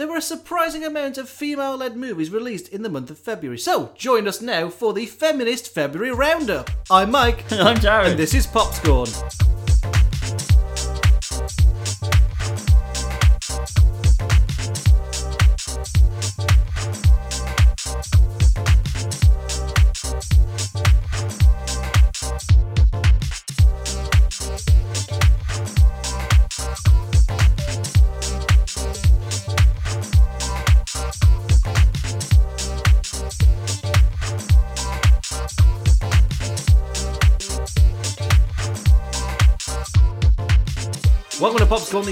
there were a surprising amount of female led movies released in the month of February. So, join us now for the Feminist February Roundup. I'm Mike. I'm Darren. And this is Popscorn.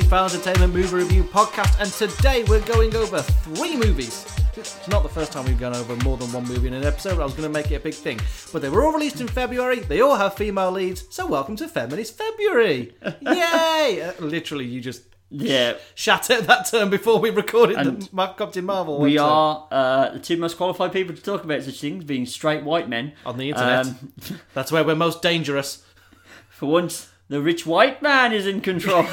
To Popscorn, the Fan Entertainment Movie Review Podcast, and today we're going over three movies. It's not the first time we've gone over more than one movie in an episode. I was going to make it a big thing, but they were all released in February. They all have female leads, so welcome to Feminist February! Yay! Uh, literally, you just Yeah, shattered that term before we recorded And the Captain Marvel. we are uh, the two most qualified people to talk about such things, being straight white men. on the internet. Um, That's where we're most dangerous. for once, the rich white man is in control.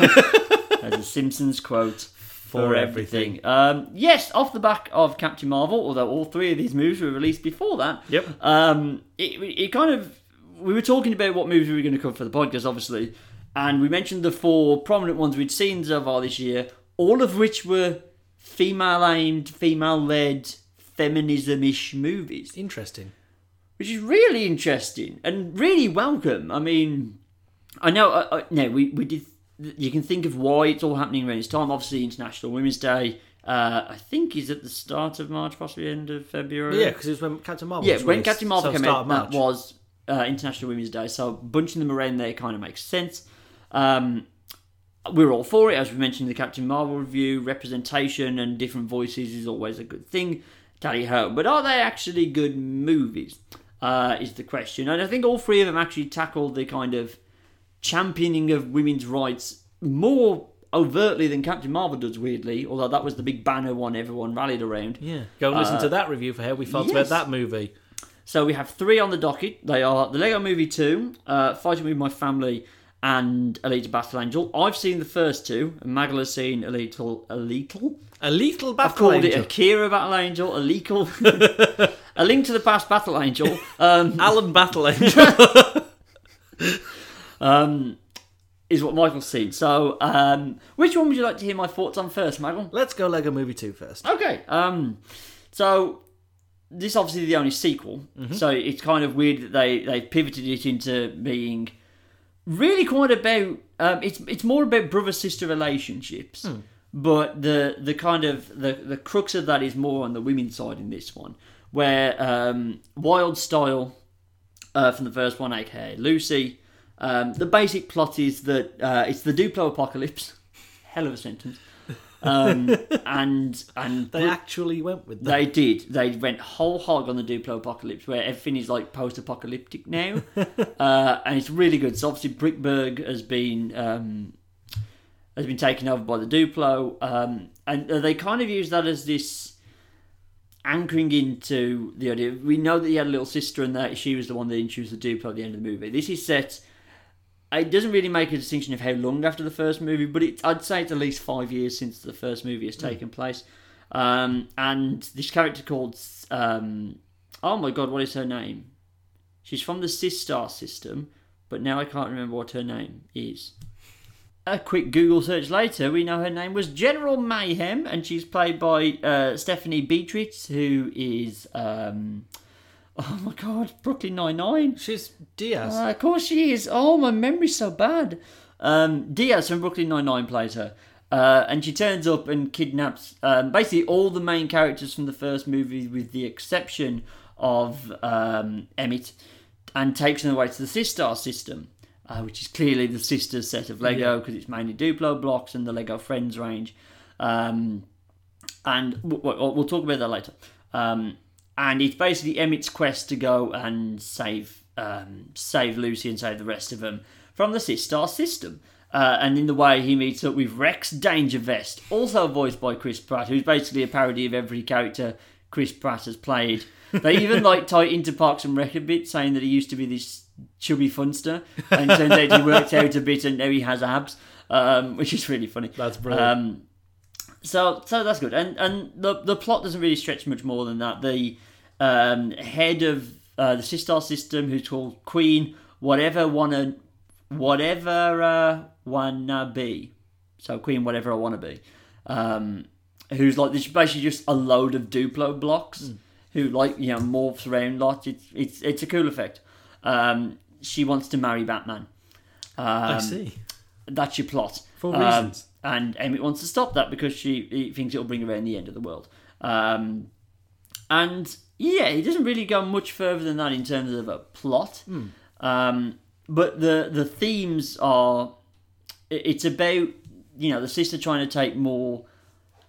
As a Simpsons quote. For, everything. everything. Um, yes, off the back of Captain Marvel, although all three of these movies were released before that. Yep. Um, it, it kind of we were talking about what movies we were going to cover for the podcast, obviously, and we mentioned the four prominent ones we'd seen so far this year, all of which were female-aimed, female-led, feminism-ish movies, Interesting. which is really interesting and really welcome. I mean, I know, I, I, no, we we did. You can think of why it's all happening around this time. Obviously, International Women's Day. Uh, I think is at the start of March, possibly end of February. Yeah, because it was when Captain Marvel. Yeah, when Captain Marvel so came out, that was uh, International Women's Day. So bunching them around there kind of makes sense. Um, we're all for it, as we mentioned in the Captain Marvel review. Representation and different voices is always a good thing. Tally ho! But are they actually good movies? Uh, is the question, and I think all three of them actually tackle the kind of championing of women's rights more overtly than Captain Marvel does. Weirdly, although that was the big banner one everyone rallied around. Yeah, go and listen to that review for how we felt about Uh, that movie. So we have three on the docket. They are the Lego Movie 2, uh, Fighting With My Family, and Alita Battle Angel. I've seen the first two, and Magdal has seen a little, a little. A lethal I've called angel. it Akira Battle Angel, a legal, a Link to the Past Battle Angel. Um, Alan Battle Angel. um, is what Michael's seen. So, um, which one would you like to hear my thoughts on first, Michael? Let's go Lego Movie 2 first. Okay. Um, so this is obviously the only sequel, so it's kind of weird that they they pivoted it into being really quite about. Um, it's it's more about brother sister relationships, but the the kind of the the crux of that is more on the women's side in this one, where um, Wild Style uh, from the first one, aka Lucy. Um, the basic plot is that uh, it's the Duplo apocalypse. Hell of a sentence. Um, and and They actually went with that. they did. They went whole hog on the Duplo apocalypse, where everything is like post-apocalyptic now, uh, and it's really good. So obviously, Bricksburg has been um, has been taken over by the Duplo, um, and they kind of use that as this anchoring into the idea. We know that he had a little sister, and that she was the one that introduced the Duplo at the end of the movie. This is set. It doesn't really make a distinction of how long after the first movie, but it, I'd say it's at least five years since the first movie has taken place. Um, and this character called, um, oh my god, what is her name? She's from the Systar system, but now I can't remember what her name is. A quick Google search later, we know her name was General Mayhem, and she's played by uh, Stephanie Beatrice, who is, um, oh my god, Brooklyn Nine Nine. She's Diaz. Uh, of course she is. Oh, my memory's so bad. Um, Diaz from Brooklyn Nine-Nine plays her. Uh, and she turns up and kidnaps um, basically all the main characters from the first movie, with the exception of um, Emmett, and takes them away to the Systar system, uh, which is clearly the Sisters set of Lego because it's mainly Duplo blocks and the Lego Friends range. Um, and w- w- we'll talk about that later. Um, and it's basically Emmett's quest to go and save um, save Lucy and save the rest of them from the Systar system. Uh, and in the way he meets up with Rex Danger Vest, also voiced by Chris Pratt, who's basically a parody of every character Chris Pratt has played. They even like tie into Parks and Rec a bit, saying that he used to be this chubby funster, and turns out he worked out a bit and now he has abs, um, which is really funny. That's brilliant. Um, so so that's good, and and the the plot doesn't really stretch much more than that. The um, head of uh, the Systar system, who's called Queen, whatever wanna, whatever uh, wanna be. So Queen, whatever I wanna be. Um, who's like this? Basically, just a load of Duplo blocks. Who like you know morphs around lots. It's it's it's a cool effect. Um, she wants to marry Batman. Um, I see. That's your plot. For Um, reasons. And Emmett wants to stop that because she he thinks it'll bring around the end of the world. Um, and yeah, it doesn't really go much further than that in terms of a plot. Hmm. Um, but the the themes are it's about you know the sister trying to take more.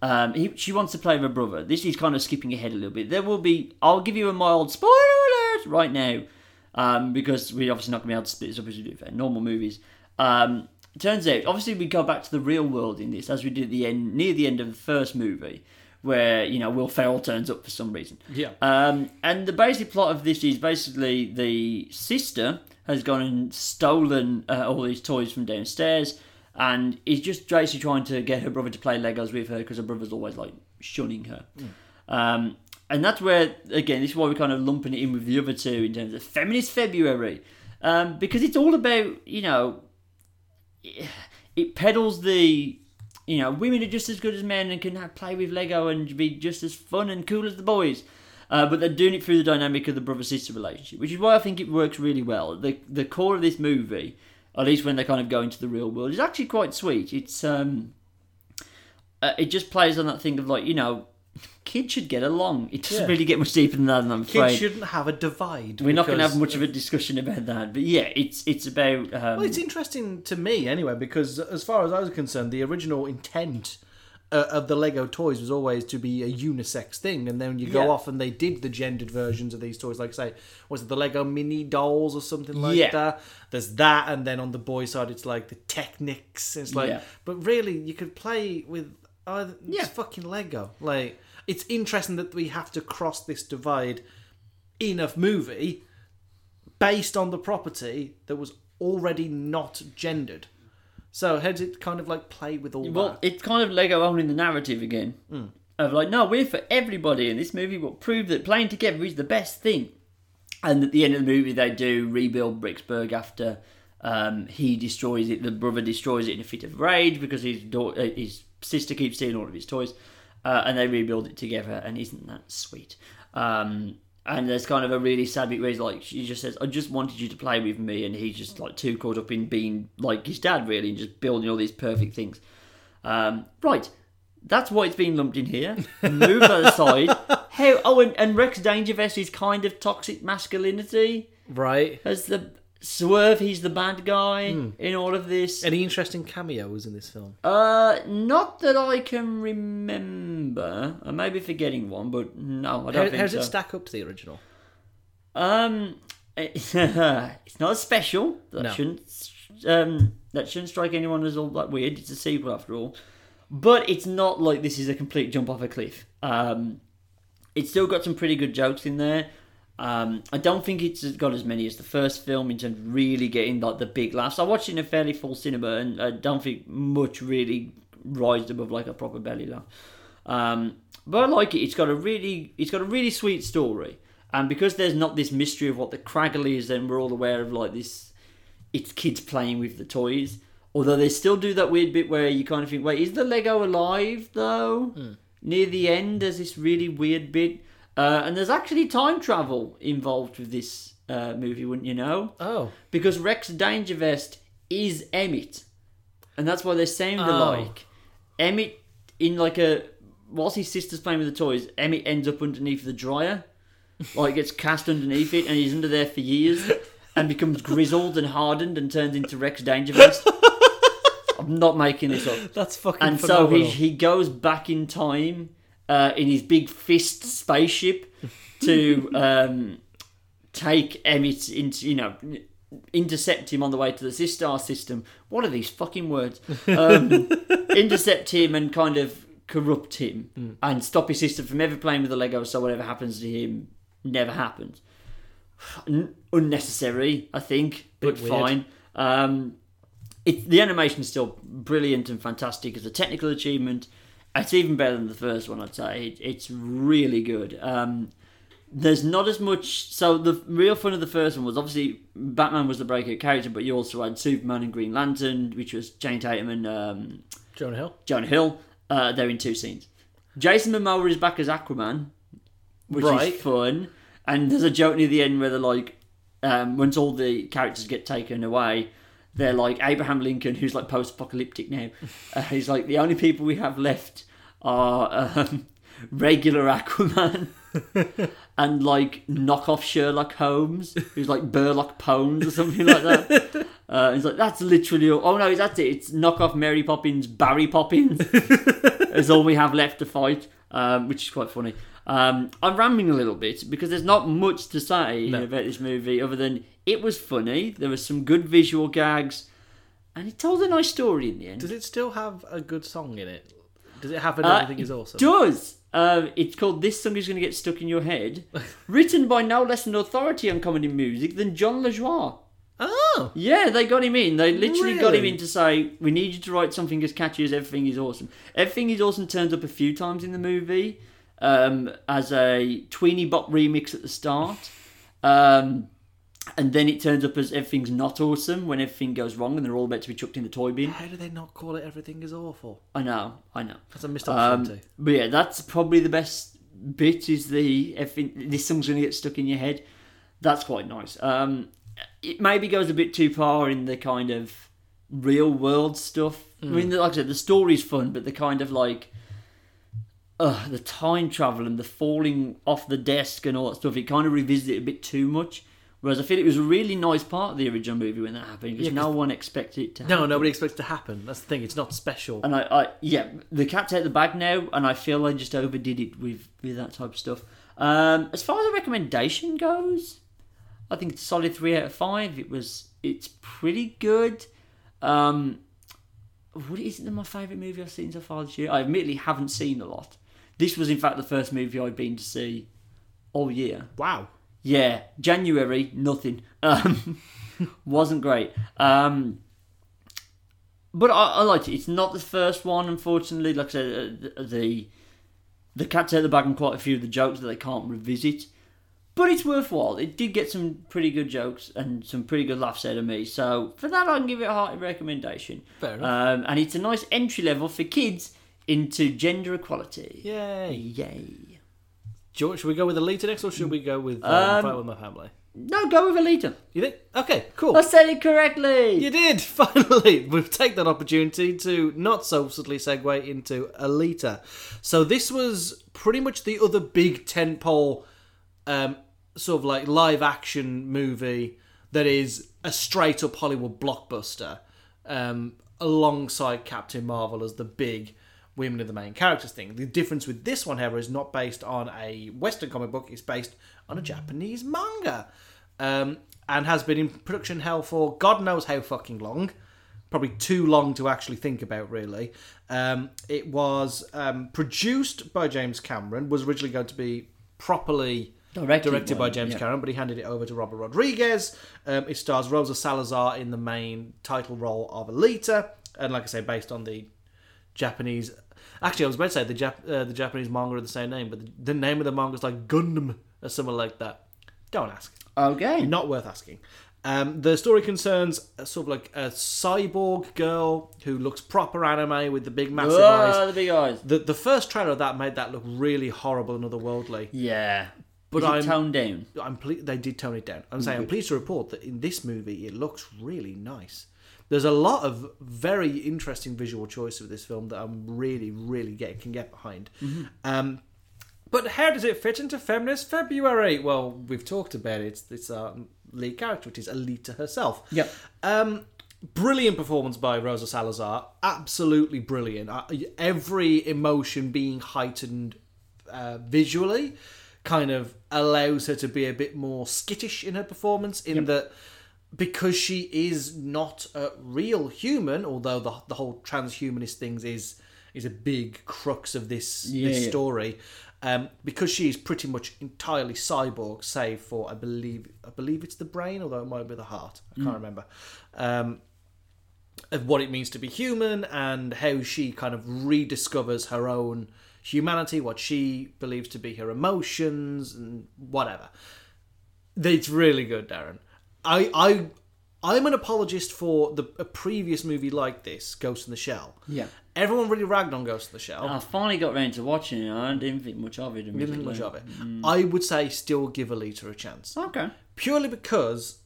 Um, he, she wants to play with her brother. This is kind of skipping ahead a little bit. There will be. I'll give you a mild spoiler alert right now, um, because we're obviously not going to be able to split this up as we do for normal movies. Um, turns out, obviously, we go back to the real world in this, as we did at the end, near the end of the first movie, where you know Will Ferrell turns up for some reason. Yeah. Um, and the basic plot of this is basically the sister has gone and stolen uh, all these toys from downstairs, and is just basically trying to get her brother to play Legos with her because her brother's always like shunning her. Um, and that's where, again, this is why we're kind of lumping it in with the other two in terms of Feminist February, um, because it's all about you know, it peddles the you know, women are just as good as men and can play with Lego and be just as fun and cool as the boys. Uh, but they're doing it through the dynamic of the brother sister relationship, which is why I think it works really well. The the core of this movie, at least when they kind of go into the real world, is actually quite sweet. It's um, uh, it just plays on that thing of like you know, kids should get along. It doesn't Yeah. really get much deeper than that. I'm afraid. Kids shouldn't have a divide. We're not going to have much of a discussion about that, but yeah, it's it's about um, Well, it's interesting to me anyway because as far as I was concerned, the original intent uh, of the Lego toys was always to be a unisex thing, and then you go Yeah. off and they did the gendered versions of these toys, like say, was it the Lego mini dolls or something like Yeah. that? There's that, and then on the boy side, it's like the Technics. It's like, but really, you could play with it's Yeah. fucking Lego. Like, it's interesting that we have to cross this divide in a movie based on the property that was already not gendered. So how does it kind of like play with all Well, that? it's kind of Lego owning the narrative again. Of like, no, we're for everybody, and this movie will prove that playing together is the best thing. And at the end of the movie, they do rebuild Bricksburg after um, he destroys it. The brother destroys it in a fit of rage because his daughter, uh, his sister keeps stealing all of his toys, uh, and they rebuild it together. And isn't that sweet? Um, and there's kind of a really sad bit where he's like, she just says, "I just wanted you to play with me," and he's just like too caught up in being like his dad, really, and just building all these perfect things. Um, right, that's why it's been lumped in here. Move that aside. How? Oh, and, and Rex Dangervest is kind of toxic masculinity Right. as the swerve. He's the bad guy in all of this. Any interesting cameos in this film? Uh, not that I can remember. I may be forgetting one, but no, I don't how think does so. it stack up to the original? Um, it's not a special. That No. shouldn't um that shouldn't strike anyone as all that weird. It's a sequel after all, but it's not like this is a complete jump off a cliff. Um, it's still got some pretty good jokes in there. Um, I don't think it's got as many as the first film in terms of really getting like the big laughs. I watched it in a fairly full cinema, and I don't think much really rised above like a proper belly laugh. Um, but I like it. It's got a really, it's got a really sweet story, and because there's not this mystery of what the Kragle is, then we're all aware of like this. It's kids playing with the toys. Although they still do that weird bit where you kind of think, wait, is the Lego alive though? Near the end, there's this really weird bit, uh, and there's actually time travel involved with this uh, movie, wouldn't you know? Oh, because Rex Dangervest is Emmett, and that's why they sound Oh. alike. Emmett in like a whilst his sister's playing with the toys, Emmett ends up underneath the dryer, like gets cast underneath it, and he's under there for years, and becomes grizzled and hardened and turns into Rex Dangervest. I'm not making this up. that's fucking And so he he goes back in time uh, in his big fist spaceship to um, take Emmett into you know intercept him on the way to the Systar system. What are these fucking words? Um, intercept him and kind of corrupt him and stop his sister from ever playing with the Lego. So whatever happens to him never happens. N- unnecessary, I think, but weird. fine. Um, it, the animation is still brilliant and fantastic as a technical achievement, It's even better than the first one, I'd say. It, it's really good. Um, there's not as much. So the real fun of the first one was obviously Batman was the breakout character, but you also had Superman and Green Lantern, which was Channing Tatum and um, Jonah Hill. Jonah Hill. Uh, they're in two scenes. Jason Momoa is back as Aquaman, which Right. is fun. And there's a joke near the end where they're like, um, once all the characters get taken away, they're like Abraham Lincoln, who's like post-apocalyptic now. Uh, he's like the only people we have left are um, regular Aquaman and like knockoff Sherlock Holmes, who's like Burlock Pones or something like that. Uh, he's like, that's literally all. Oh no, that's it. It's knockoff Mary Poppins, Barry Poppins. is all we have left to fight, um, which is quite funny. Um, I'm rambling a little bit because there's not much to say No. about this movie other than it was funny. There was some good visual gags, and it told a nice story in the end. Does it still have a good song in it? Does it have an Uh, Everything is Awesome? Does. Um, it's called This Song Is Going to Get Stuck in Your Head, written by no less an authority on comedy music than Jon Lajoie. oh! Yeah, they got him in. They literally got him in to say, we need you to write something as catchy as Everything is Awesome. Everything is Awesome turns up a few times in the movie um, as a Tweeny Bop remix at the start. Um, and then it turns up as Everything's Not Awesome when everything goes wrong and they're all about to be chucked in the toy bin. How do they not call it Everything is Awful? I know, I know. That's a missed Um, opportunity. but yeah, that's probably the best bit. Is the everything, this song's going to get stuck in your head. That's quite nice. Um, it maybe goes a bit too far in the kind of real world stuff. I mean, like I said, the story's fun, but the kind of like. Uh, the time travel and the falling off the desk and all that stuff, it kind of revisits it a bit too much. Whereas I feel it was a really nice part of the original movie when that happened because Yeah, 'cause- no one expected it to happen. No, nobody expects it to happen. That's the thing. It's not special. And I, I, yeah, the cat's out the bag now, and I feel I just overdid it with with that type of stuff. Um, as far as a recommendation goes, I think it's a solid three out of five. It was, it's pretty good. Um, what is it? My favourite movie I've seen so far this year. I admittedly haven't seen a lot. This was, in fact, the first movie I'd been to see all year. Wow. Yeah, January, nothing. Um, wasn't great. Um, but I, I liked it. It's not the first one, unfortunately. Like I said, uh, the the cat's out of the bag and quite a few of the jokes that they can't revisit. But it's worthwhile. It did get some pretty good jokes and some pretty good laughs out of me. So for that, I can give it a hearty recommendation. Fair enough. Um, and it's a nice entry level for kids into gender equality. Yay. Yay. George, should we go with Alita next or should we go with um, Um, Fight with My Family? No, go with Alita. You think? Okay, cool. I said it correctly. You did, finally. We've taken that opportunity to not so subtly segue into Alita. So this was pretty much the other big tentpole um, sort of like live action movie that is a straight up Hollywood blockbuster um, alongside Captain Marvel as the big women are the main characters thing. The difference with this one, however, is not based on a Western comic book, it's based on a Japanese manga. Um, and has been in production hell for God knows how fucking long. Probably too long to actually think about, really. Um, it was um, produced by James Cameron, was originally going to be properly Directed directed by- by James yeah. Cameron, but he handed it over to Robert Rodriguez. Um, it stars Rosa Salazar in the main title role of Alita, and like I say, based on the Japanese. Actually, I was about to say the Jap- uh, the Japanese manga of the same name, but the, the name of the manga is like Gundam or something like that. Don't ask. Okay. Not worth asking. Um, the story concerns a, sort of like a cyborg girl who looks proper anime with the big massive eyes. The big eyes. The the first trailer of that made that look really horrible and otherworldly. Yeah. But I'm- toned down. I'm ple- they did tone it down. I'm saying I'm pleased to report that in this movie it looks really nice. There's a lot of very interesting visual choices with this film that I'm really, really get can get behind. Um, but how does it fit into Feminist February? Well, we've talked about it. It's, it's our lead character, which is Alita herself. Yep. Um, brilliant performance by Rosa Salazar. Absolutely brilliant. Uh, every emotion being heightened uh, visually kind of allows her to be a bit more skittish in her performance in that because she is not a real human although the, the whole transhumanist things is is a big crux of this Yeah, this yeah. story um, because she is pretty much entirely cyborg save for I believe I believe it's the brain although it might be the heart I Mm. can't remember um, of what it means to be human and how she kind of rediscovers her own humanity, what she believes to be her emotions and whatever. It's really good, Darren. I I I'm an apologist for the a previous movie like this, Ghost in the Shell. Yeah. Everyone really ragged on Ghost in the Shell. I finally got round to watching it. I didn't think much of it. Didn't think much of it. Mm. I would say still give Alita a chance. Okay. purely because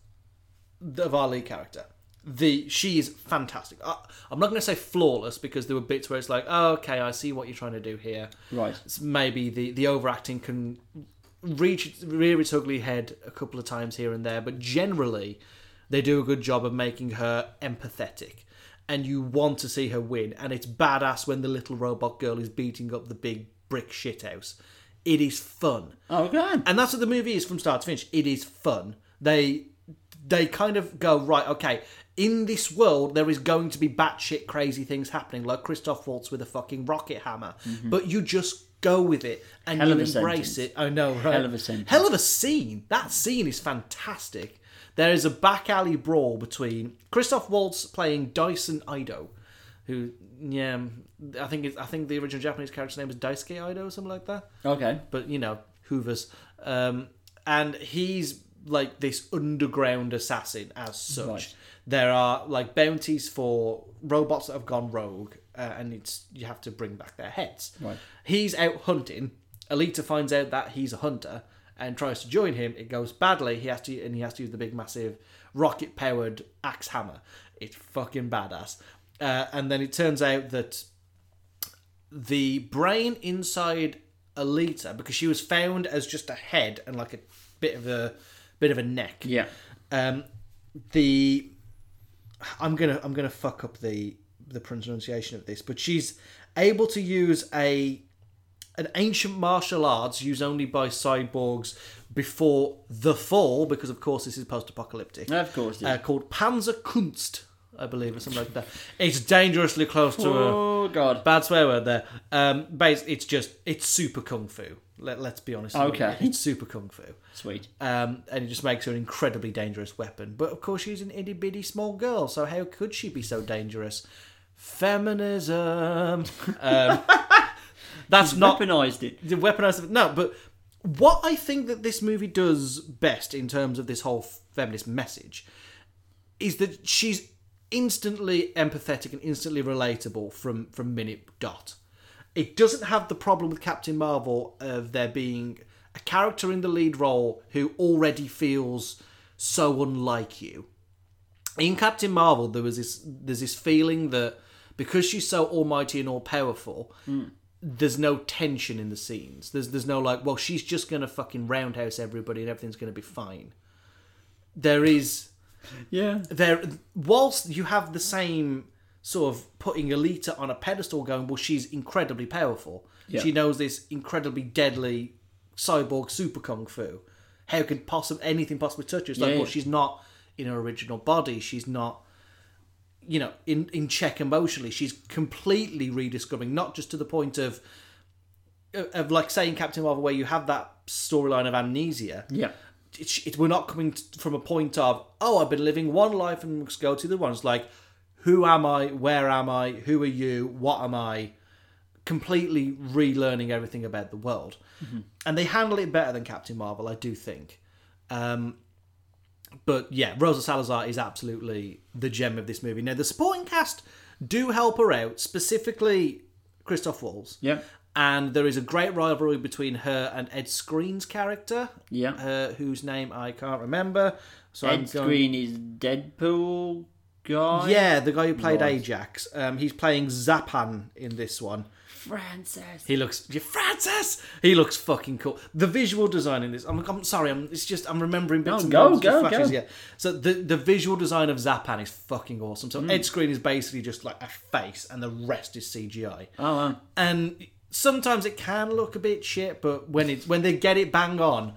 of our lead character. The she is fantastic. I, I'm not going to say flawless because there were bits where it's like, oh, okay, I see what you're trying to do here. Right. It's maybe the the overacting can reach rear its ugly head a couple of times here and there, but generally they do a good job of making her empathetic. And you want to see her win, and it's badass when the little robot girl is beating up the big brick shithouse. It is fun Okay. and that's what the movie is from start to finish. It is fun. They they kind of go right. Okay, in this world there is going to be batshit crazy things happening, like Christoph Waltz with a fucking rocket hammer. Mm-hmm. But you just go with it and Hell you embrace sentence. it. I know, right? Hell of a sentence. Hell of a scene. That scene is fantastic. There is a back alley brawl between Christoph Waltz playing Dyson Ido, who yeah, I think it's, I think the original Japanese character's name is Daisuke Ido or something like that Okay. but you know Hoover's, um, and he's like this underground assassin as such. Right. There are like bounties for robots that have gone rogue, uh, and it's you have to bring back their heads. Right. He's out hunting. Alita finds out that he's a hunter and tries to join him. It goes badly. He has to and he has to use the big massive rocket powered axe hammer. It's fucking badass. Uh, and then it turns out that the brain inside Alita, because she was found as just a head and like a bit of a bit of a neck. Yeah. Um, the I'm gonna I'm gonna fuck up the the pronunciation of this, but she's able to use a an ancient martial arts used only by cyborgs before the fall, because of course this is post-apocalyptic. Of course. Uh, Yeah. called Panzerkunst, I believe, or something like that. It's dangerously close to a oh God. bad swear word there. Um, bas it's just it's super kung fu. Let, let's be honest. Okay. it's super kung fu. Sweet. Um, and it just makes her an incredibly dangerous weapon. But of course, she's an itty bitty small girl, so how could she be so dangerous? Feminism. Um, that's not Weaponized it. the weaponized. No, but what I think that this movie does best in terms of this whole feminist message is that she's instantly empathetic and instantly relatable from from minute dot. It doesn't have the problem with Captain Marvel of there being a character in the lead role who already feels so unlike you. In Captain Marvel, there was this there's this feeling that because she's so almighty and all powerful, there's no tension in the scenes. There's there's no like, well, she's just gonna fucking roundhouse everybody and everything's gonna be fine. There is Yeah. there whilst you have the same sort of putting Alita on a pedestal going, well, she's incredibly powerful. Yeah. She knows this incredibly deadly cyborg super kung fu. How could possibly anything possibly touch her? It's like, Yeah, well, yeah. she's not in her original body. She's not you know, in, in check emotionally. She's completely rediscovering, not just to the point of of like saying Captain Marvel, where you have that storyline of amnesia Yeah. it's, it, we're not coming from a point of oh I've been living one life and must go to the ones like who am I? Where am I? Who are you? What am I? Completely relearning everything about the world, and they handle it better than Captain Marvel, I do think. Um, but yeah, Rosa Salazar is absolutely the gem of this movie. Now the supporting cast do help her out, specifically Christoph Waltz. Yeah. And there is a great rivalry between her and Ed Skrein's character, Yeah. uh, whose name I can't remember. So I'm Ed going. Screen is Deadpool guy. Yeah, the guy who played. Ajax. Um, he's playing Zapan in this one. Francis. He looks, yeah, Francis. He looks fucking cool. The visual design in this. I'm, I'm sorry. I'm. It's just I'm remembering bits No, and go, go, flashes, go. Yeah. So the the visual design of Zapan is fucking awesome. So hmm. Ed Skrein is basically just like a face, and the rest is CGI. Oh, wow. and sometimes it can look a bit shit but when it when they get it bang on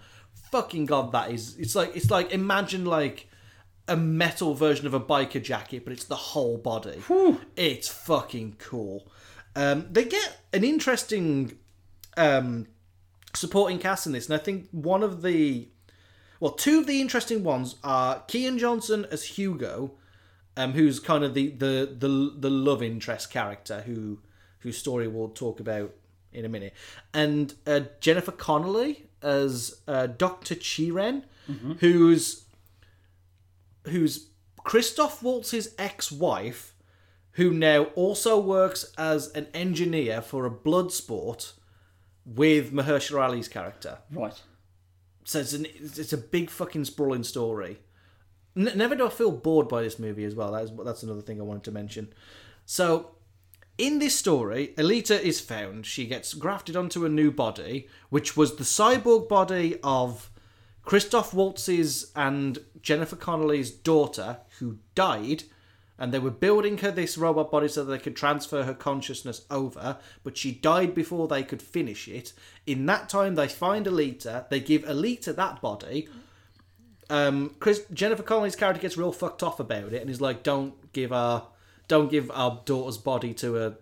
fucking god that is it's like it's like imagine like a metal version of a biker jacket but it's the whole body it's fucking cool um, they get an interesting um, supporting cast in this and i think one of the well two of the interesting ones are Keean johnson as hugo um, who's kind of the, the the the love interest character who whose story we'll talk about in a minute, and uh, Jennifer Connelly as uh, Doctor Chiren, who's who's Christoph Waltz's ex-wife, who now also works as an engineer for a blood sport with Mahershala Ali's character. Right. So it's, an, it's a big fucking sprawling story. N- never do I feel bored by this movie as well. That is, that's another thing I wanted to mention. So, in this story, Alita is found. She gets grafted onto a new body, which was the cyborg body of Christoph Waltz's and Jennifer Connelly's daughter, who died. And they were building her this robot body so that they could transfer her consciousness over, but she died before they could finish it. In that time, they find Alita, they give Alita that body. Um, Chris Jennifer Connelly's character gets real fucked off about it, and is like, "Don't give our, don't give our daughter's body to a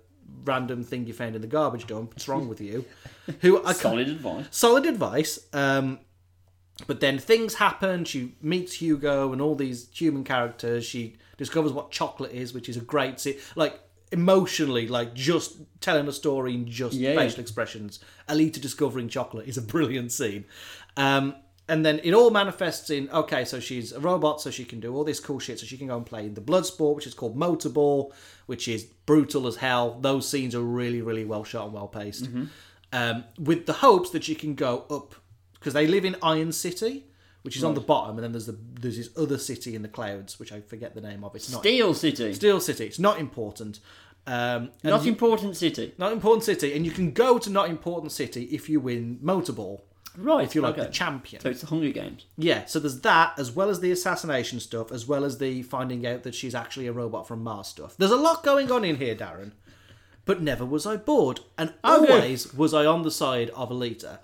random thing you found in the garbage dump. What's wrong with you?" Who I Solid advice. solid advice. Um, but then things happen. She meets Hugo and all these human characters. She discovers what chocolate is, which is a great scene. Like emotionally, like just telling a story in just Yeah. facial expressions. Alita discovering chocolate is a brilliant scene. Um, and then it all manifests in okay, so she's a robot, so she can do all this cool shit. So she can go and play in the blood sport, which is called Motorball, which is brutal as hell. Those scenes are really, really well shot and well paced. Um, with the hopes that she can go up because they live in Iron City, which is on the bottom, and then there's the there's this other city in the clouds, which I forget the name of. It's not Steel City. Steel City. It's not important. Um, Not you- important city. not important city, and you can go to not important city if you win Motorball, Right. if you're like okay. the champion. So it's the Hunger Games. Yeah, so there's that, as well as the assassination stuff, as well as the finding out that she's actually a robot from Mars stuff. There's a lot going on in here, Darren. But never was I bored, and Okay. always was I on the side of Alita.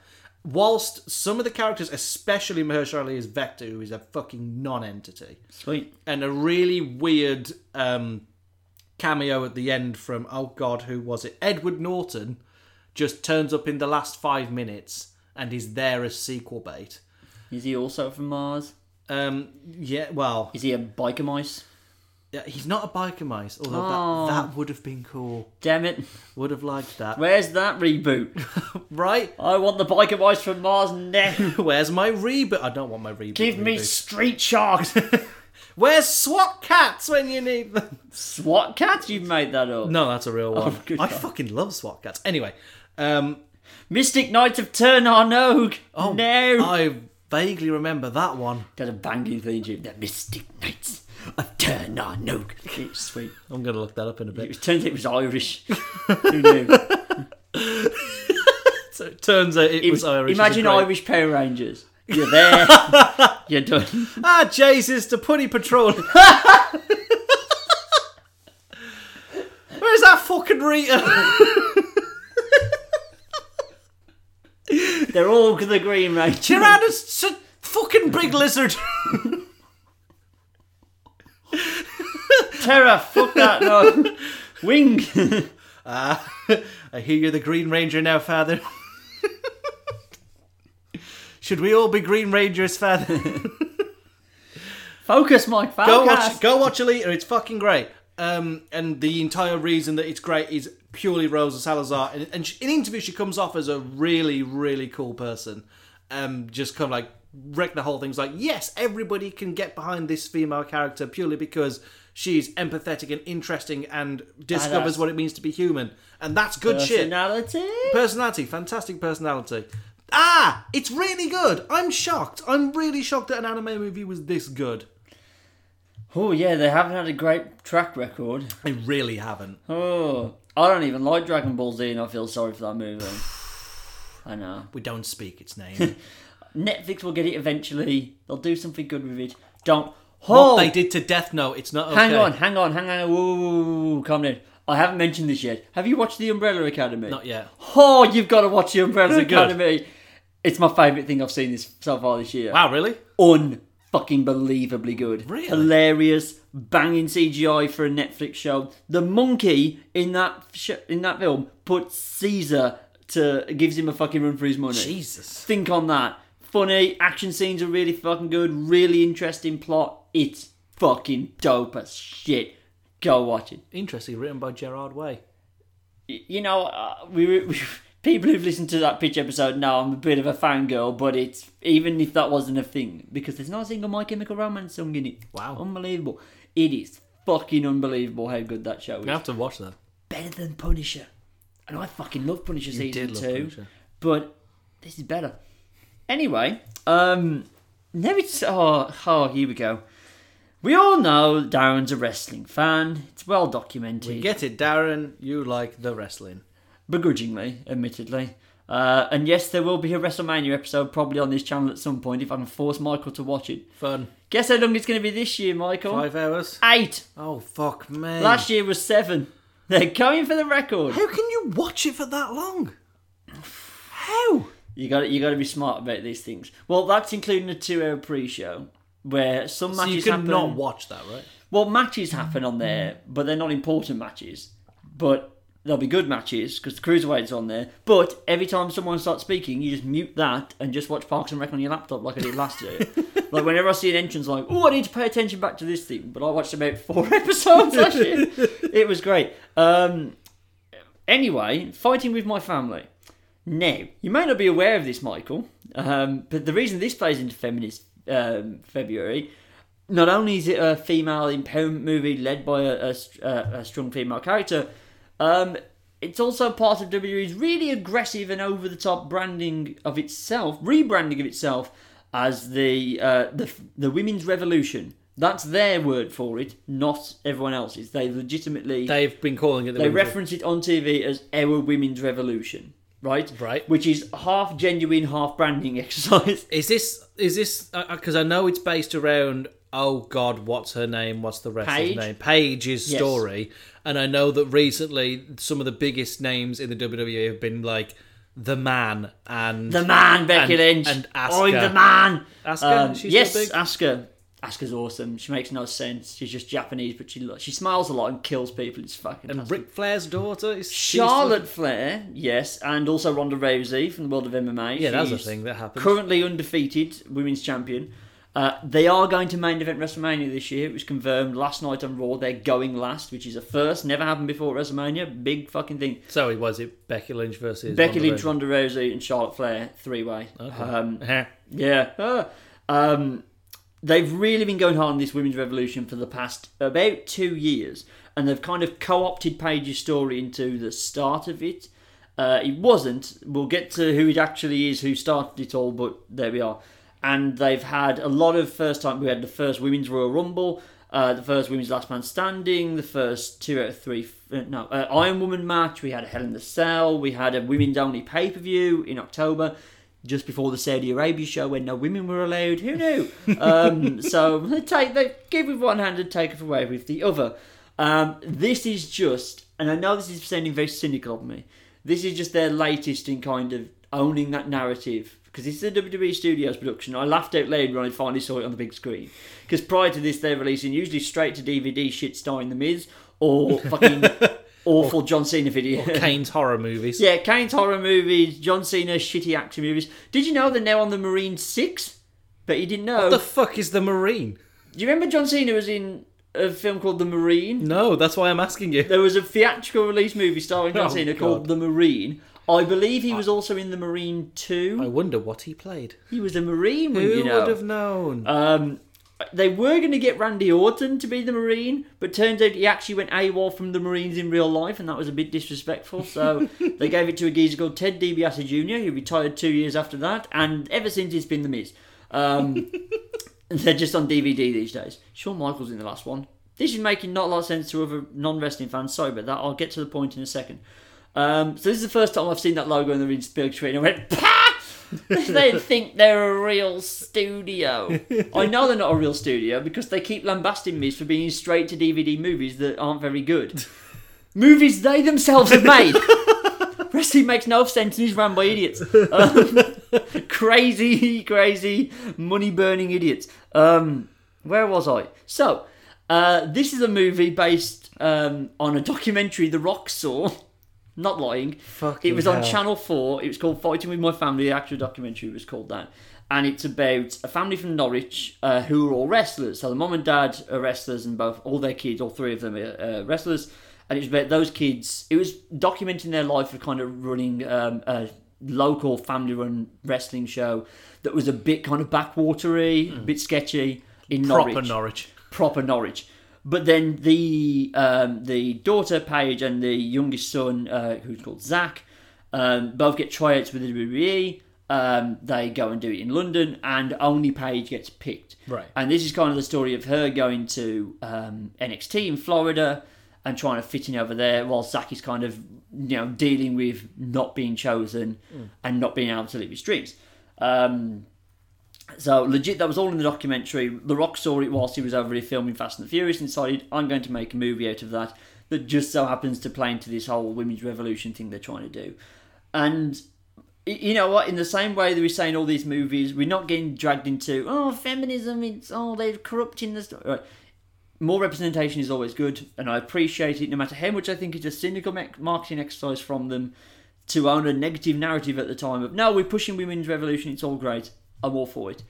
Whilst some of the characters, especially Mahershala Ali as Vector, who is a fucking non-entity, Sweet. and a really weird um, cameo at the end from oh god, who was it? Edward Norton just turns up in the last five minutes and is there as sequel bait. Is he also from Mars? Um, yeah, well, Is he a biker mice? Yeah, he's not a biker mice, although Oh. that, that would have been cool. Damn it. Would have liked that. Where's that reboot? Right? I want the biker mice from Mars now. Where's my reboot? I don't want my reboot. Give me reboot. Street Sharks. Where's SWAT Kats when you need them? SWAT Kats? You've made that up. No, that's a real one. Oh, good I God. fucking love SWAT Kats. Anyway, um, Mystic Knights of Turnar Oh, no. I vaguely remember that one. Got a banging theme tune. The Mystic Knights of Turnar It's sweet. I'm gonna look that up in a bit. was, turns out it was Irish. Who knew? So it turns out it, was Irish. a Imagine great- Irish Power Rangers. You're there. You're done. Ah, Jesus, the Putty Patrol. Where's that fucking Rita? They're all the Green Ranger. Tyrannus, fucking big lizard. Terror. Fuck that. No. Wing. Ah, I hear you're the Green Ranger now, Father. Should we all be Green Rangers, Father? Focus, Mike. Focus. go watch, go watch Alita. It's fucking great. Um, and the entire reason that it's great is purely Rosa Salazar. And, and she, in interviews, she comes off as a really, really cool person. Um, just kind of like wreck the whole thing. It's like, yes, everybody can get behind this female character purely because she's empathetic and interesting and discovers Badass. what it means to be human. And that's good shit. Personality. Personality, fantastic personality. Ah, it's really good. I'm shocked. I'm really shocked that an anime movie was this good. Oh yeah, they haven't had a great track record. They really haven't. Oh, I don't even like Dragon Ball Z, and I feel sorry for that movie. I know. We don't speak its name. Netflix will get it eventually. They'll do something good with it. Don't. What Oh, they did to Death Note, it's not okay. hang on, hang on, hang on. Whoa, whoa, whoa, whoa, calm down. I haven't mentioned this yet. Have you watched The Umbrella Academy? Not yet. Oh, you've got to watch The Umbrella Good. Academy. It's my favourite thing I've seen this so far this year. Wow, really? unfucking believably good. Really? Hilarious, banging CGI for a Netflix show. The monkey in that sh- in that film puts Caesar to gives him a fucking run for his money. Jesus. Think on that. Funny action scenes are really fucking good. Really interesting plot. It's fucking dope as shit. Go watch it. Interesting, written by Gerard Way. Y- You know, uh, we, we people who've listened to that pitch episode know I'm a bit of a fangirl, but it's even if that wasn't a thing because there's not a single My Chemical Romance song in it. Wow. unbelievable! It is fucking unbelievable how good that show is. I have to watch that. Better than Punisher, and I fucking love Punisher You season did love two. Punisher. But this is better. Anyway, um, oh oh here we go. We all know Darren's a wrestling fan. It's well documented We get it, Darren. You like the wrestling. begrudgingly, admittedly. Uh, and yes, there will be a WrestleMania episode probably on this channel at some point if I can force Michael to watch it. Fun. Guess how long it's going to be this year, Michael? Five hours. Eight. Oh fuck me. Last year was seven. They're going for the record. How can you watch it for that long? How? You got you got to be smart about these things. Well, that's including a two-hour pre-show where some So you matches can happen. not watch that, right? Well, matches happen on there, but they're not important matches. But they'll be good matches because the cruiserweight's on there. But every time someone starts speaking, you just mute that and just watch Parks and Rec on your laptop, like I did last year. like whenever I see an entrance, like, oh, I need to pay attention back to this thing. But I watched about four episodes last year. it was great. Um, anyway, fighting with my family. Now, you may not be aware of this, Michael, um, but the reason this plays into feminist um, February, not only is it a female empowerment movie led by a, a, a, a strong female character, um, it's also part of WWE's really aggressive and over the top branding of itself, rebranding of itself as the uh, the the women's revolution. That's their word for it, not everyone else's. They legitimately They've been calling it the they reference it on TV as our women's revolution, right? Right. Which is half genuine, half branding exercise. Is this is this because I know it's based around oh god what's her name what's the wrestler's Paige? name Paige's Yes. story and I know that recently some of the biggest names in the WWE have been like the man and The man, Becky And- Lynch. and I'm the man. Asuka, Um, she's yes. Asuka. Asuka's awesome. She makes no sense. She's just Japanese, but she she smiles a lot and kills people. It's fucking. and. Ric Flair's daughter is Charlotte Flair, yes, and also Ronda Rousey from the world of MMA. yeah that's a thing that happens Currently undefeated women's champion. Uh, they are going to main event WrestleMania this year. It was confirmed last night on Raw. They're going last, which is a first. Never happened before at WrestleMania. Big fucking thing. so it was it Becky Lynch versus Becky Ronda Lynch, Rousey? Ronda Rousey, and Charlotte Flair three way. Okay. Um, yeah. Ah. Um, they've really been going hard on this women's revolution for the past about two years, and they've kind of co-opted Paige's story into the start of it. Uh, it wasn't. We'll get to who it actually is, who started it all, but there we are. And they've had a lot of first time. We had the first women's Royal Rumble, uh, the first women's Last Man Standing, the first two out of three. Uh, no, uh, Iron Woman match. We had a Hell in the Cell. We had a women's only pay per view in October just before the Saudi Arabia show when no women were allowed. Who knew? Um, so they take they give with one hand and take it away with the other. Um, this is just, and I know this is sounding very cynical of me. This is just their latest in kind of owning that narrative because it's a WWE Studios production. I laughed out loud when I finally saw it on the big screen because prior to this, they're releasing usually straight to DVD shit starring The Miz or fucking awful John Cena video. Kane's horror movies Yeah, Kane's horror movies, John Cena shitty action movies. Did you know they're now on the Marine Six? But you didn't know. what the fuck is the Marine Do you remember John Cena was in a film called The Marine? no that's why I'm asking you There was a theatrical release movie starring John Oh, Cena God. called The Marine. I believe he was also in The Marine Two. I wonder what he played He was a Marine, who you know. would have known Um, they were going to get Randy Orton to be the Marine, but turns out he actually went AWOL from the Marines in real life, and that was a bit disrespectful. So they gave it to a geezer called Ted DiBiase Jr., who retired two years after that, and ever since it's been The Miz. Um, they're just on DVD these days. Shawn Michaels in the last one. This is making not a lot of sense to other non-wrestling fans. Sorry about that. I'll get to the point in a second. Um, so this is the first time I've seen that logo in the Rinse Big screen. I went, Pah! they think they're a real studio. I know they're not a real studio because they keep lambasting me for being straight to DVD movies that aren't very good. movies they themselves have made. Wrestling makes no sense and is run by idiots. Um, crazy, crazy, money burning idiots. Um, where was I? So, uh, this is a movie based um, on a documentary The Rock saw Not lying. Fucking it was on hell. Channel 4. It was called Fighting with My Family. The actual documentary was called that. And it's about a family from Norwich uh, who are all wrestlers. So the mom and dad are wrestlers, and both all their kids, all three of them, are uh, wrestlers. And it was about those kids. It was documenting their life of kind of running um, a local family-run wrestling show that was a bit kind of backwatery, a bit sketchy in. Proper Norwich Norwich. proper Norwich. But then the um, the daughter Paige and the youngest son, uh, who's called Zach, um, both get tryouts with the WWE. Um, they go and do it in London, and only Paige gets picked. Right. And this is kind of the story of her going to um, NXT in Florida and trying to fit in over there, while Zach is kind of you know dealing with not being chosen and not being able to live his dreams. Um, so legit, that was all in the documentary. The Rock saw it whilst he was over here filming Fast and the Furious and decided, I'm going to make a movie out of that that just so happens to play into this whole women's revolution thing they're trying to do. And you know what? In the same way that we're saying all these movies, we're not getting dragged into oh feminism. It's oh they're corrupting the story. Right. More representation is always good, and I appreciate it. No matter how much I think it's a cynical marketing exercise from them to own a negative narrative at the time of no, we're pushing women's revolution. It's all great. I'm all for it.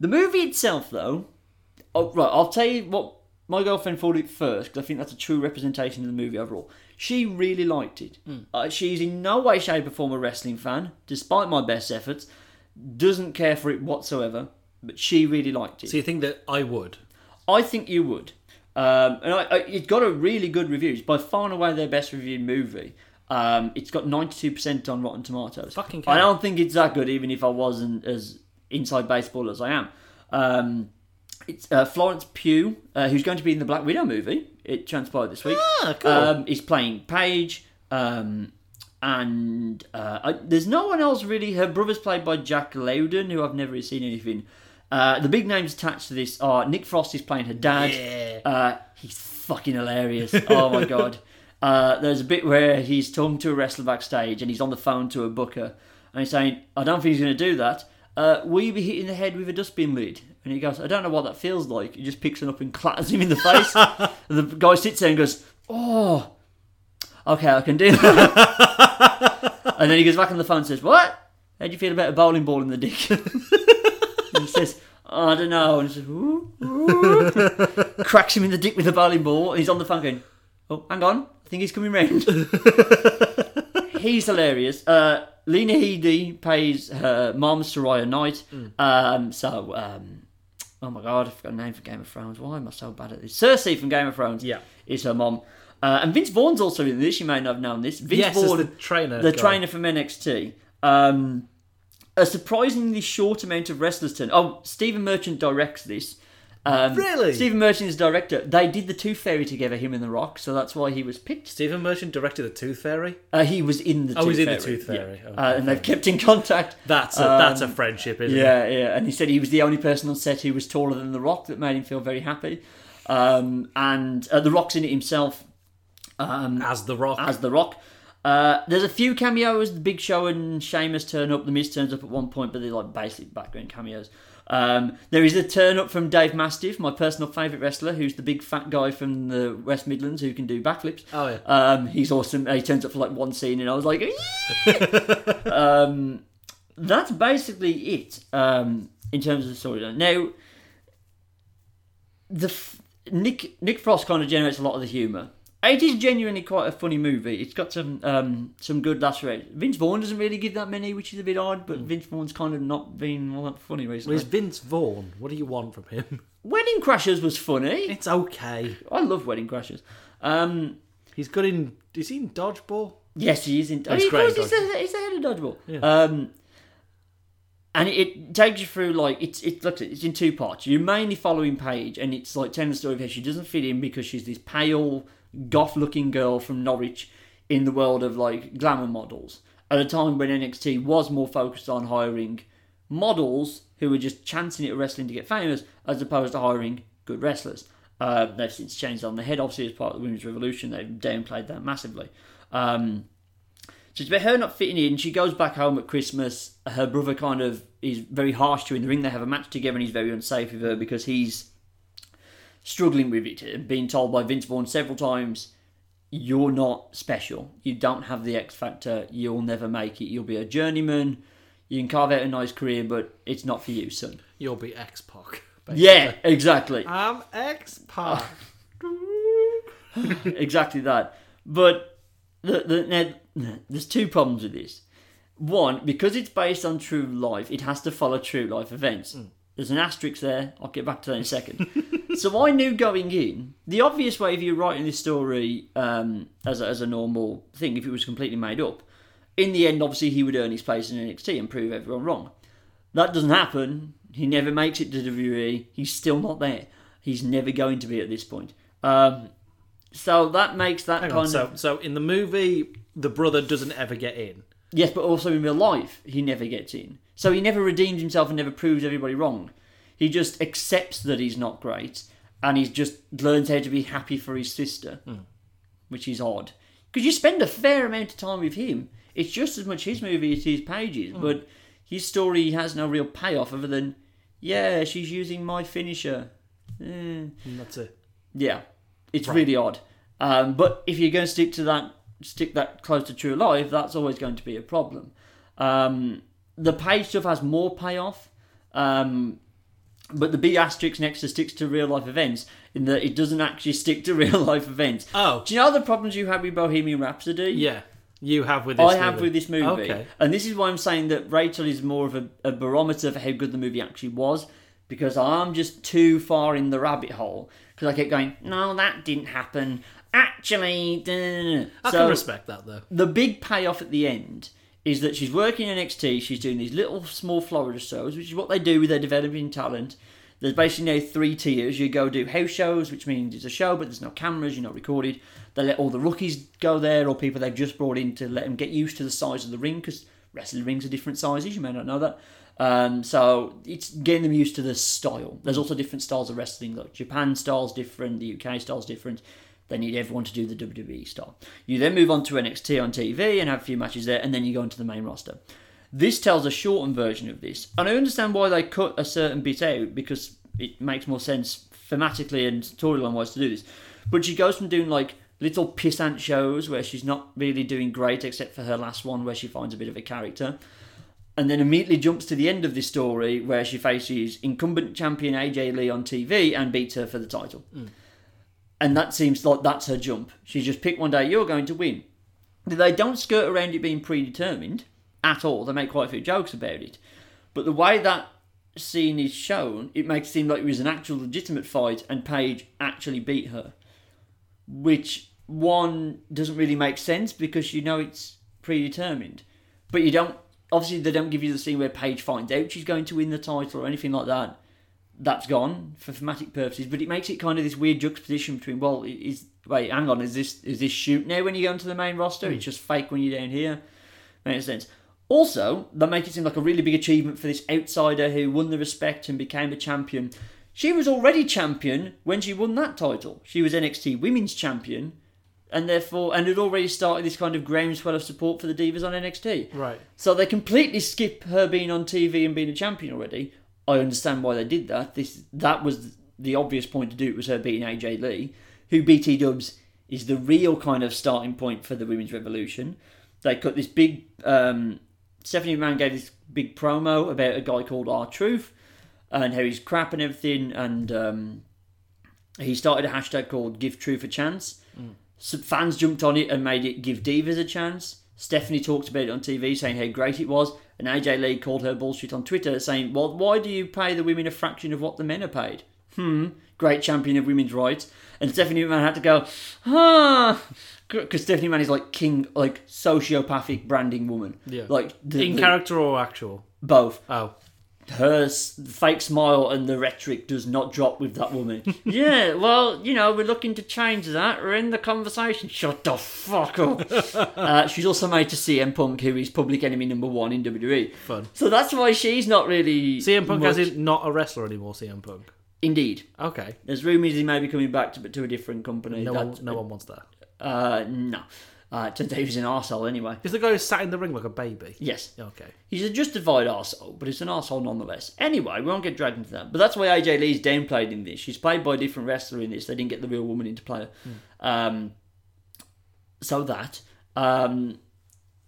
The movie itself, though, oh, right, I'll tell you what my girlfriend thought it first because I think that's a true representation of the movie overall. She really liked it. Uh, she's in no way, shape, or form a wrestling fan, despite my best efforts. Doesn't care for it whatsoever, but she really liked it. So you think that I would? I think you would. Um, and I, I, it got a really good review. It's by far and away their best reviewed movie. Um, it's got 92% on Rotten Tomatoes. Fucking I don't think it's that good, even if I wasn't as inside baseball as I am. Um, it's uh, Florence Pugh, uh, who's going to be in the Black Widow movie. It transpired this week. Ah, cool. Um, he's playing Paige. Um, and uh, I, there's no one else really. Her brother's played by Jack Lowden, who I've never seen anything. Uh, the big names attached to this are Nick Frost is playing her dad. Yeah. Uh, he's fucking hilarious. Oh my god. Uh, there's a bit where he's talking to a wrestler backstage and he's on the phone to a booker and he's saying, I don't think he's going to do that. Uh, will you be hitting the head with a dustbin lid? And he goes, I don't know what that feels like. He just picks it up and clatters him in the face. and the guy sits there and goes, Oh, okay, I can do that. and then he goes back on the phone and says, What? How do you feel about a bowling ball in the dick? and he says, "Oh, I don't know. And he says, "Ooh, ooh." cracks him in the dick with a bowling ball. And he's on the phone going, Oh, hang on. I think he's coming round. he's hilarious. Uh, Lena Headey plays her mom, Saraya Knight. Um, so, um, oh my god, I forgot a name for Game of Thrones. Why am I so bad at this? Cersei from Game of Thrones Yeah. is her mom. Uh, and Vince Vaughn's also in this. You may not have known this. Vince yes, Vaughn, the trainer. the guy. trainer from NXT. Um, a surprisingly short amount of wrestlers turn. Oh, Stephen Merchant directs this. Um, Really? Stephen Merchant is director. They did the Tooth Fairy together, him and The Rock, so that's why he was picked. Stephen Merchant directed the Tooth Fairy. Uh, he was in the. Oh, Tooth he's in Fairy. the Tooth yeah. Fairy. Okay, uh, and they've kept in contact. That's a, Um, that's a friendship, isn't it? Yeah, yeah. And he said he was the only person on set who was taller than The Rock. That made him feel very happy. Um, and uh, The Rock's in it himself. Um, As the Rock. as The Rock. Uh, there's a few cameos. The Big Show and Sheamus turn up. The Miz turns up at one point, but they're like basically background cameos. Um, there is a turn up from Dave Mastiff, my personal favourite wrestler, who's the big fat guy from the West Midlands who can do backflips. Oh, yeah. Um, he's awesome. He turns up for like one scene, and I was like, um, that's basically it um, in terms of the storyline. Now, the f- Nick Nick Frost kind of generates a lot of the humour. It is genuinely quite a funny movie. It's got some um, some good lacerations. Vince Vaughn doesn't really give that many, which is a bit odd. But Vince Vaughn's kind of not been all that funny recently. he's Vince Vaughn. What do you want from him? Wedding Crashers was funny. It's okay. I love Wedding Crashers. Um, He's good in. Is he in dodgeball? Yes, he is in. Oh, He's he great he's, the, he's the head of dodgeball. Yeah. Um, and it, it takes you through like it's it looks it's in two parts. You're mainly following Paige, and it's like telling the story of how she doesn't fit in because she's this pale, goth-looking girl from Norwich in the world of like glamour models. At a time when NXT was more focused on hiring models who were just chancing it at wrestling to get famous, as opposed to hiring good wrestlers. Uh, they've since changed on the head, obviously, as part of the women's revolution. They've downplayed that massively. Um, so it's about her not fitting in. She goes back home at Christmas. Her brother kind of is very harsh to her in the ring. They have a match together, and he's very unsafe with her because he's struggling with it and being told by Vince Vaughn several times, you're not special. You don't have the X factor. You'll never make it. You'll be a journeyman. You can carve out a nice career, but it's not for you, son. You'll be X Pac. Yeah, exactly. I'm X Pac. exactly that. But the, the, now, there's two problems with this. One, because it's based on true life, it has to follow true life events. Mm. There's an asterisk there. I'll get back to that in a second. so I knew going in the obvious way if you're writing this story um, as a, as a normal thing, if it was completely made up, in the end, obviously he would earn his place in NXT and prove everyone wrong. That doesn't happen. He never makes it to WWE. He's still not there. He's never going to be at this point. Um, so that makes that Hang kind on. So, of so in the movie, the brother doesn't ever get in. yes, but also in real life he never gets in. So he never redeems himself and never proves everybody wrong. He just accepts that he's not great, and he just learns how to be happy for his sister, which is odd. Because you spend a fair amount of time with him. It's just as much his movie as it is Paige's, but his story has no real payoff other than, yeah, she's using my finisher. And that's it. Yeah, it's really odd. Um, but if you're going to stick to that, stick that close to true life, that's always going to be a problem. Um, the Paige stuff has more payoff, um, but the B asterisk next to sticks to real life events in that it doesn't actually stick to real life events. Oh, Do you know the problems you had with Bohemian Rhapsody? yeah. You have with this. I have movie. with this movie. Okay. And this is why I'm saying that Rachel is more of a, a barometer for how good the movie actually was, because I'm just too far in the rabbit hole. Because I kept going, no, that didn't happen. Actually, da, da, da, da." I so can respect that though. the big payoff at the end is that she's working in NXT. She's doing these little small Florida shows, which is what they do with their developing talent. There's basically now three tiers. You go do house shows, which means it's a show, but there's no cameras, you're not recorded. They let all the rookies go there, or people they've just brought in to let them get used to the size of the ring, because wrestling rings are different sizes. You may not know that. Um, so it's getting them used to the style. There's also different styles of wrestling. Like Japan style's different, the UK style's different. They need everyone to do the WWE style. You then move on to NXT on TV and have a few matches there, and then you go into the main roster. This tells a shortened version of this, and I understand why they cut a certain bit out because it makes more sense thematically and storyline wise to do this. But she goes from doing like little pissant shows where she's not really doing great, except for her last one where she finds a bit of a character, and then immediately jumps to the end of this story where she faces incumbent champion AJ Lee on TV and beats her for the title. Mm. And that seems like that's her jump. She just picked one day, you're going to win. They don't skirt around it being predetermined at all. They make quite a few jokes about it. But the way that scene is shown, it makes it seem like it was an actual legitimate fight and Paige actually beat her. Which, one, doesn't really make sense because you know it's predetermined. But you don't, obviously, they don't give you the scene where Paige finds out she's going to win the title or anything like that. That's gone for thematic purposes, but it makes it kind of this weird juxtaposition between, well, is wait, hang on, is this is this shoot now when you go into the main roster? It's hmm. just fake when you're down here. Makes sense. Also, that makes it seem like a really big achievement for this outsider who won the respect and became a champion. She was already champion when she won that title. She was NXT Women's Champion, and therefore, and had already started this kind of groundswell of support for the divas on NXT. Right. So they completely skip her being on TV and being a champion already. I understand why they did that. This that was the obvious point to do. It was her beating AJ Lee, who BT Dubs is the real kind of starting point for the women's revolution. They cut this big. Um, Stephanie McMahon gave this big promo about a guy called R Truth and how he's crap and everything, and um, he started a hashtag called Give Truth a Chance. Some fans jumped on it and made it Give Divas a Chance. Stephanie talked about it on TV, saying how great it was, and AJ Lee called her bullshit on Twitter, saying, "Well, why do you pay the women a fraction of what the men are paid?" Hmm. Great champion of women's rights, and Stephanie McMahon had to go, ah, because Stephanie McMahon is like king, like sociopathic branding woman. Yeah. Like the, In the- character or actual? both Oh. Her fake smile and the rhetoric does not drop with that woman. yeah, well, you know, we're looking to change that. We're in the conversation. Shut the fuck up. uh, she's also made to CM Punk, who is public enemy number one in WWE. Fun. So that's why she's not really. CM Punk much- as in not a wrestler anymore. CM Punk. Indeed. Okay. There's rumours he may be coming back to, to a different company. No That- one. No one wants that. Uh, no. Uh, turns out he was an arsehole anyway. Is the guy who sat in the ring like a baby? Yes. Okay. He's a justified arsehole, but he's an arsehole nonetheless. Anyway, we won't get dragged into that. But that's why AJ Lee's downplayed in this. She's played by a different wrestler in this. They didn't get the real woman into play her. Um, so that, um,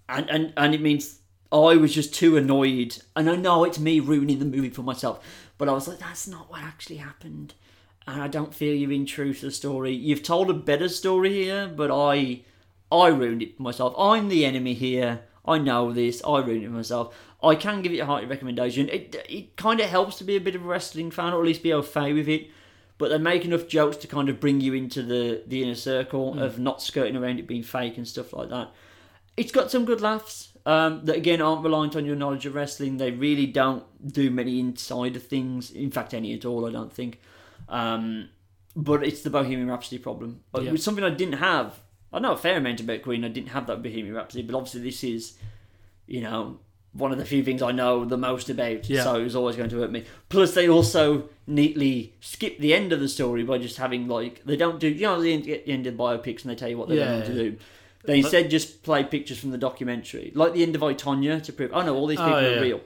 and and and it means I was just too annoyed, and I know it's me ruining the movie for myself, but I was like, that's not what actually happened, and I don't feel you're in true to the story. You've told a better story here, but I, I ruined it for myself. I'm the enemy here. I know this. I ruined it for myself. I can give it a hearty recommendation. It it kind of helps to be a bit of a wrestling fan, or at least be okay with it. But they make enough jokes to kind of bring you into the the inner circle of not skirting around it being fake and stuff like that. It's got some good laughs um, that again aren't reliant on your knowledge of wrestling. They really don't do many insider things. In fact, any at all. I don't think. Um, but it's the Bohemian Rhapsody problem. But Yeah. It was something I didn't have. I know a fair amount about Queen. I didn't have that Bohemian Rhapsody, but obviously this is, you know, one of the few things I know the most about. Yeah. So it was always going to hurt me. Plus, they also neatly skip the end of the story by just having like they don't do you know the end, the end of biopics and they tell you what they're Yeah. going to do. They instead just play pictures from the documentary, like the end of I Tonya, to prove oh no, all these people Oh, yeah. are real.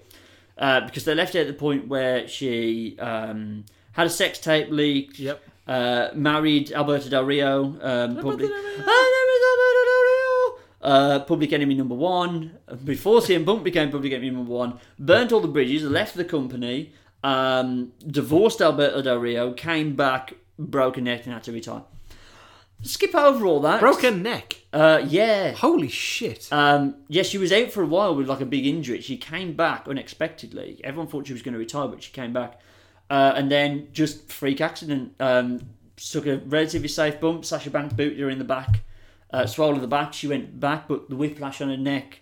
Uh, because they left it at the point where she um, had a sex tape leaked, Yep. uh, married Alberto Del Rio, um, public, Del Rio. Del Rio! Uh, public enemy number one. Before CM Punk became public enemy number one, burnt all the bridges, left the company, um, divorced Alberto Del Rio, came back, broke a neck, and had to retire. Skip over all that. Broken neck. Uh, yeah. Holy shit. Um, yeah, she was out for a while with like a big injury. She came back unexpectedly. Everyone thought she was going to retire, but she came back. Uh, and then just freak accident. Um, took a relatively safe bump. Sasha Banks booted her in the back. Uh, swallowed the back. She went back, but the whiplash on her neck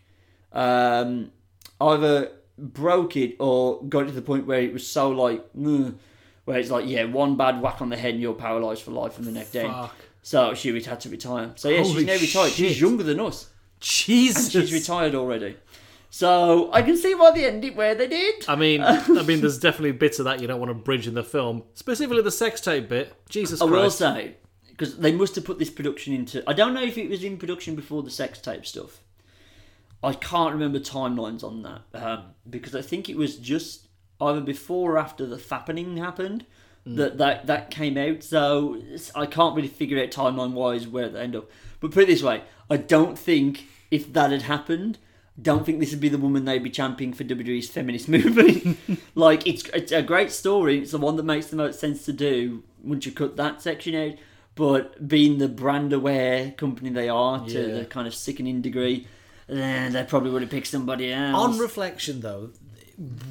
um, either broke it or got it to the point where it was so like, where it's like, yeah, one bad whack on the head and you're paralysed for life from the neck down. So she had to retire. So yeah, Holy she's now retired. shit. She's younger than us. Jesus. And she's retired already. So I can see why they ended it where they did. I mean, I mean, there's definitely bits of that you don't want to bridge in the film, specifically the sex tape bit. Jesus I will say because they must have put this production into. I don't know if it was in production before the sex tape stuff. I can't remember timelines on that um, because I think it was just either before or after the fappening happened that, that that came out. So I can't really figure out timeline wise where they end up. But put it this way, I don't think if that had happened. Don't think this would be the woman they'd be championing for WWE's feminist movement. like it's it's a great story. It's the one that makes the most sense to do once you cut that section out. But being the brand aware company they are to Yeah. the kind of sickening degree, then they probably would have picked somebody else. On reflection, though,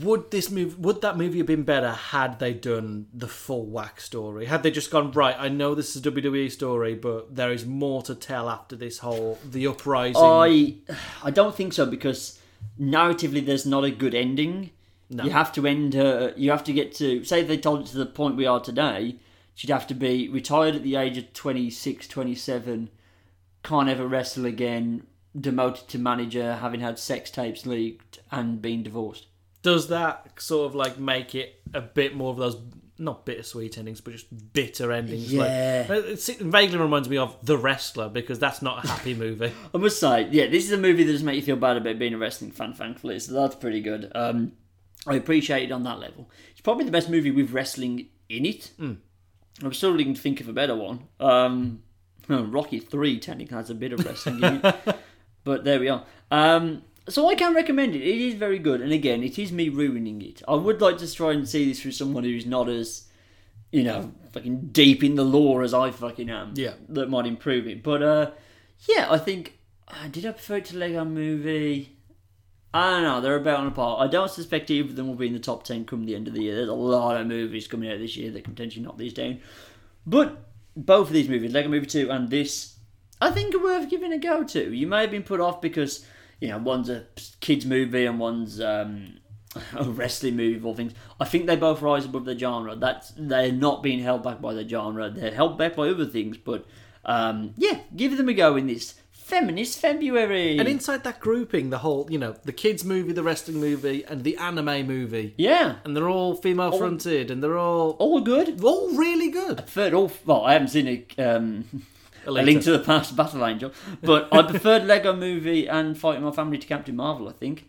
would this movie, would that movie have been better had they done the full whack story? Had they just gone right? I know this is a WWE story, but there is more to tell after this whole the uprising. I I don't think so because narratively there's not a good ending. You have to end her. You have to get to say they told it to the point we are today. She'd have to be retired at the age of 26, 27, can't ever wrestle again, demoted to manager, having had sex tapes leaked, and been divorced. Does that sort of like make it a bit more of those not bittersweet endings, but just bitter endings? Yeah. Like, it vaguely reminds me of The Wrestler because that's not a happy movie. I must say, yeah, this is a movie that doesn't make you feel bad about being a wrestling fan, thankfully, so that's pretty good. Um, I appreciate it on that level. It's probably the best movie with wrestling in it. I'm struggling to think of a better one. Um, Rocky 3 technically has a bit of wrestling in it, but there we are. Um, so I can recommend it. It is very good, and again, it is me ruining it. I would like to try and see this through someone who's not as, you know, fucking deep in the lore as I fucking am. Yeah. that might improve it. But uh, yeah, I think uh, did I prefer it to Lego Movie? I don't know. They're about on a par. I don't suspect either of them will be in the top ten come the end of the year. There's a lot of movies coming out this year that can potentially knock these down. But both of these movies, Lego Movie Two and this, I think are worth giving a go to. You may have been put off because you know one's a kids movie and one's um, a wrestling movie of all things. I think they both rise above their genre. That's they're not being held back by their genre. They're held back by other things. But um, yeah, give them a go in this feminist February. And inside that grouping, the whole, you know, the kids movie, the wrestling movie, and the anime movie. yeah, And they're all female fronted and they're all all good. all really good. preferred all. Well, I haven't seen a, um, a Link to the Past Battle Angel, but I preferred Lego Movie and Fighting My Family to Captain Marvel. I think.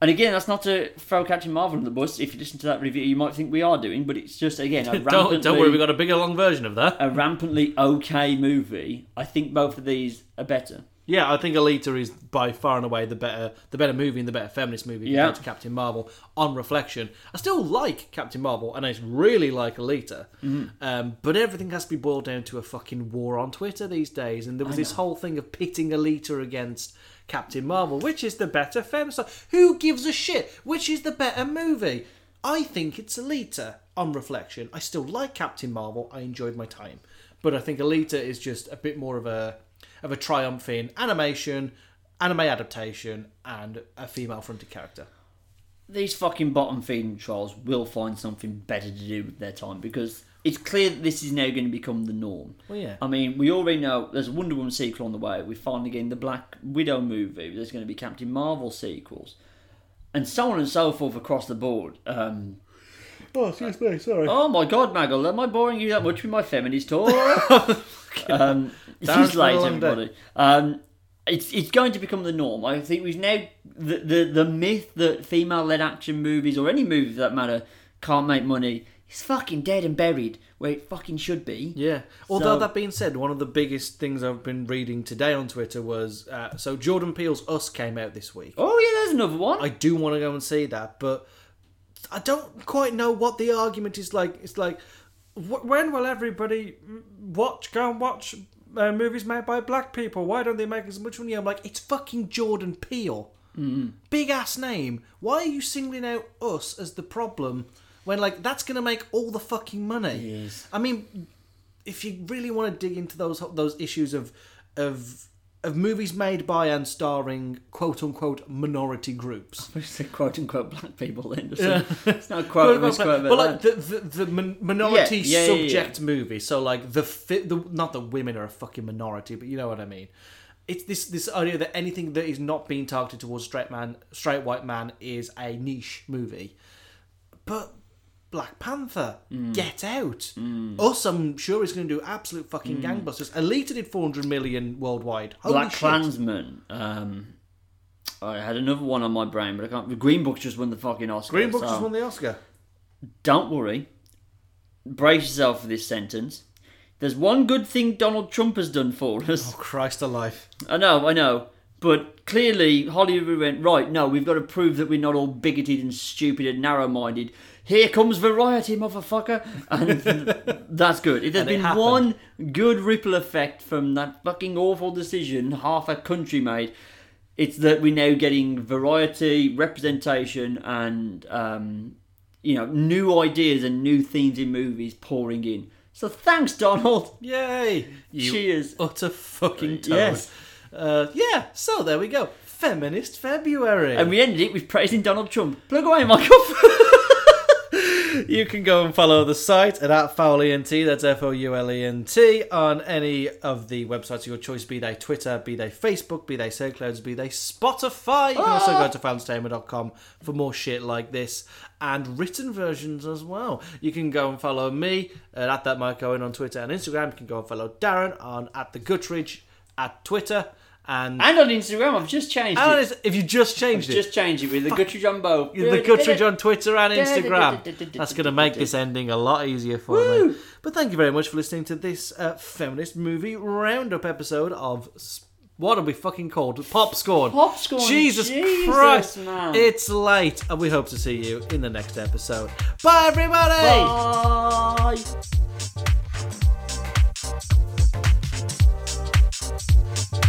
And again, that's not to throw Captain Marvel on the bus. If you listen to that review, you might think we are doing, but it's just again a Don't, don't worry, we've got a bigger long version of that. a rampantly okay movie. I think both of these are better. Yeah, I think Alita is by far and away the better, the better movie and the better feminist movie Yeah. compared to Captain Marvel. On reflection, I still like Captain Marvel and I really like Alita, Mm-hmm. um, but everything has to be boiled down to a fucking war on Twitter these days. And there was this whole thing of pitting Alita against Captain Marvel, which is the better feminist? Who gives a shit? Which is the better movie? I think it's Alita. On reflection, I still like Captain Marvel. I enjoyed my time, but I think Alita is just a bit more of a of a triumph in animation, anime adaptation, and a female fronted character. These fucking bottom feeding trolls will find something better to do with their time because it's clear that this is now going to become the norm. Well, yeah. I mean, we already know there's a Wonder Woman sequel on the way. We're finally getting the Black Widow movie. There's going to be Captain Marvel sequels. And so on and so forth across the board. Um, Oh, excuse me, sorry. oh my god, Maggle, am I boring you that much with my feminist talk? um, it Darren's late, been a long day. everybody. Um, it's it's going to become the norm. I think we've now the the, the myth that female led action movies or any movie for that matter can't make money is fucking dead and buried where it fucking should be. Yeah. Although So- that being said, one of the biggest things I've been reading today on Twitter was uh, so Jordan Peele's Us came out this week. Oh yeah, there's another one. I do want to go and see that, but I don't quite know what the argument is like. It's like, when will everybody watch, go and watch uh, movies made by black people? Why don't they make as much money? I'm like, it's fucking Jordan Peele. Big ass name. Why are you singling out us as the problem when, like, that's going to make all the fucking money? Yes. I mean, if you really want to dig into those those issues of of of movies made by and starring quote unquote minority groups, We said quote unquote black people then. Just It's not a quote, but, it's quote but like the the, the min- minority Yeah, yeah, yeah, yeah. subject movie. So like the, fi- the not that women are a fucking minority, but you know what I mean. It's this this idea that anything that is not being targeted towards straight man, straight white man, is a niche movie. But Black Panther, Mm. Get Out, Us, I'm sure is going to do absolute fucking gangbusters. Alita did 400 million worldwide. Holy Mm. Black shit. Klansman. Um, I had another one on my brain, but I can't. Green Book just won the fucking Oscar. Green Book so just won the Oscar. Don't worry. Brace yourself for this sentence. There's one good thing Donald Trump has done for us. Oh Christ alive! I know, I know. But clearly, Hollywood went, right, no, we've got to prove that we're not all bigoted and stupid and narrow minded. Here comes variety, motherfucker. And that's good. If there's And been happened. one good ripple effect from that fucking awful decision half a country made, it's that we're now getting variety, representation, and, um, you know, new ideas and new themes in movies pouring in. So thanks, Donald. Yay! You Cheers. utter fucking toad. Yes. Uh, yeah, so there we go. Feminist February. And we ended it with praising Donald Trump. Plug away, Michael. you can go and follow the site at, at FoulEnt, that's F O U L E N T, on any of the websites of your choice, be they Twitter, be they Facebook, be they SoundClouds, be they Spotify. You can also go to foulstatement.com for more shit like this and written versions as well. You can go and follow me at, at that Mike Owen on Twitter and Instagram. You can go and follow Darren on at the Guttridge at Twitter. And, and on Instagram, I've just changed and it. If you just changed I've it, just changed it with the Guthrie Jumbo. The Guthrie on Twitter and Instagram. That's going to make this ending a lot easier for Woo! me. But thank you very much for listening to this uh, feminist movie roundup episode of. What are we fucking called? Popcorn. Popscorn. Jesus, Jesus Christ, man. It's late, and we hope to see you in the next episode. Bye, everybody. Bye. Bye.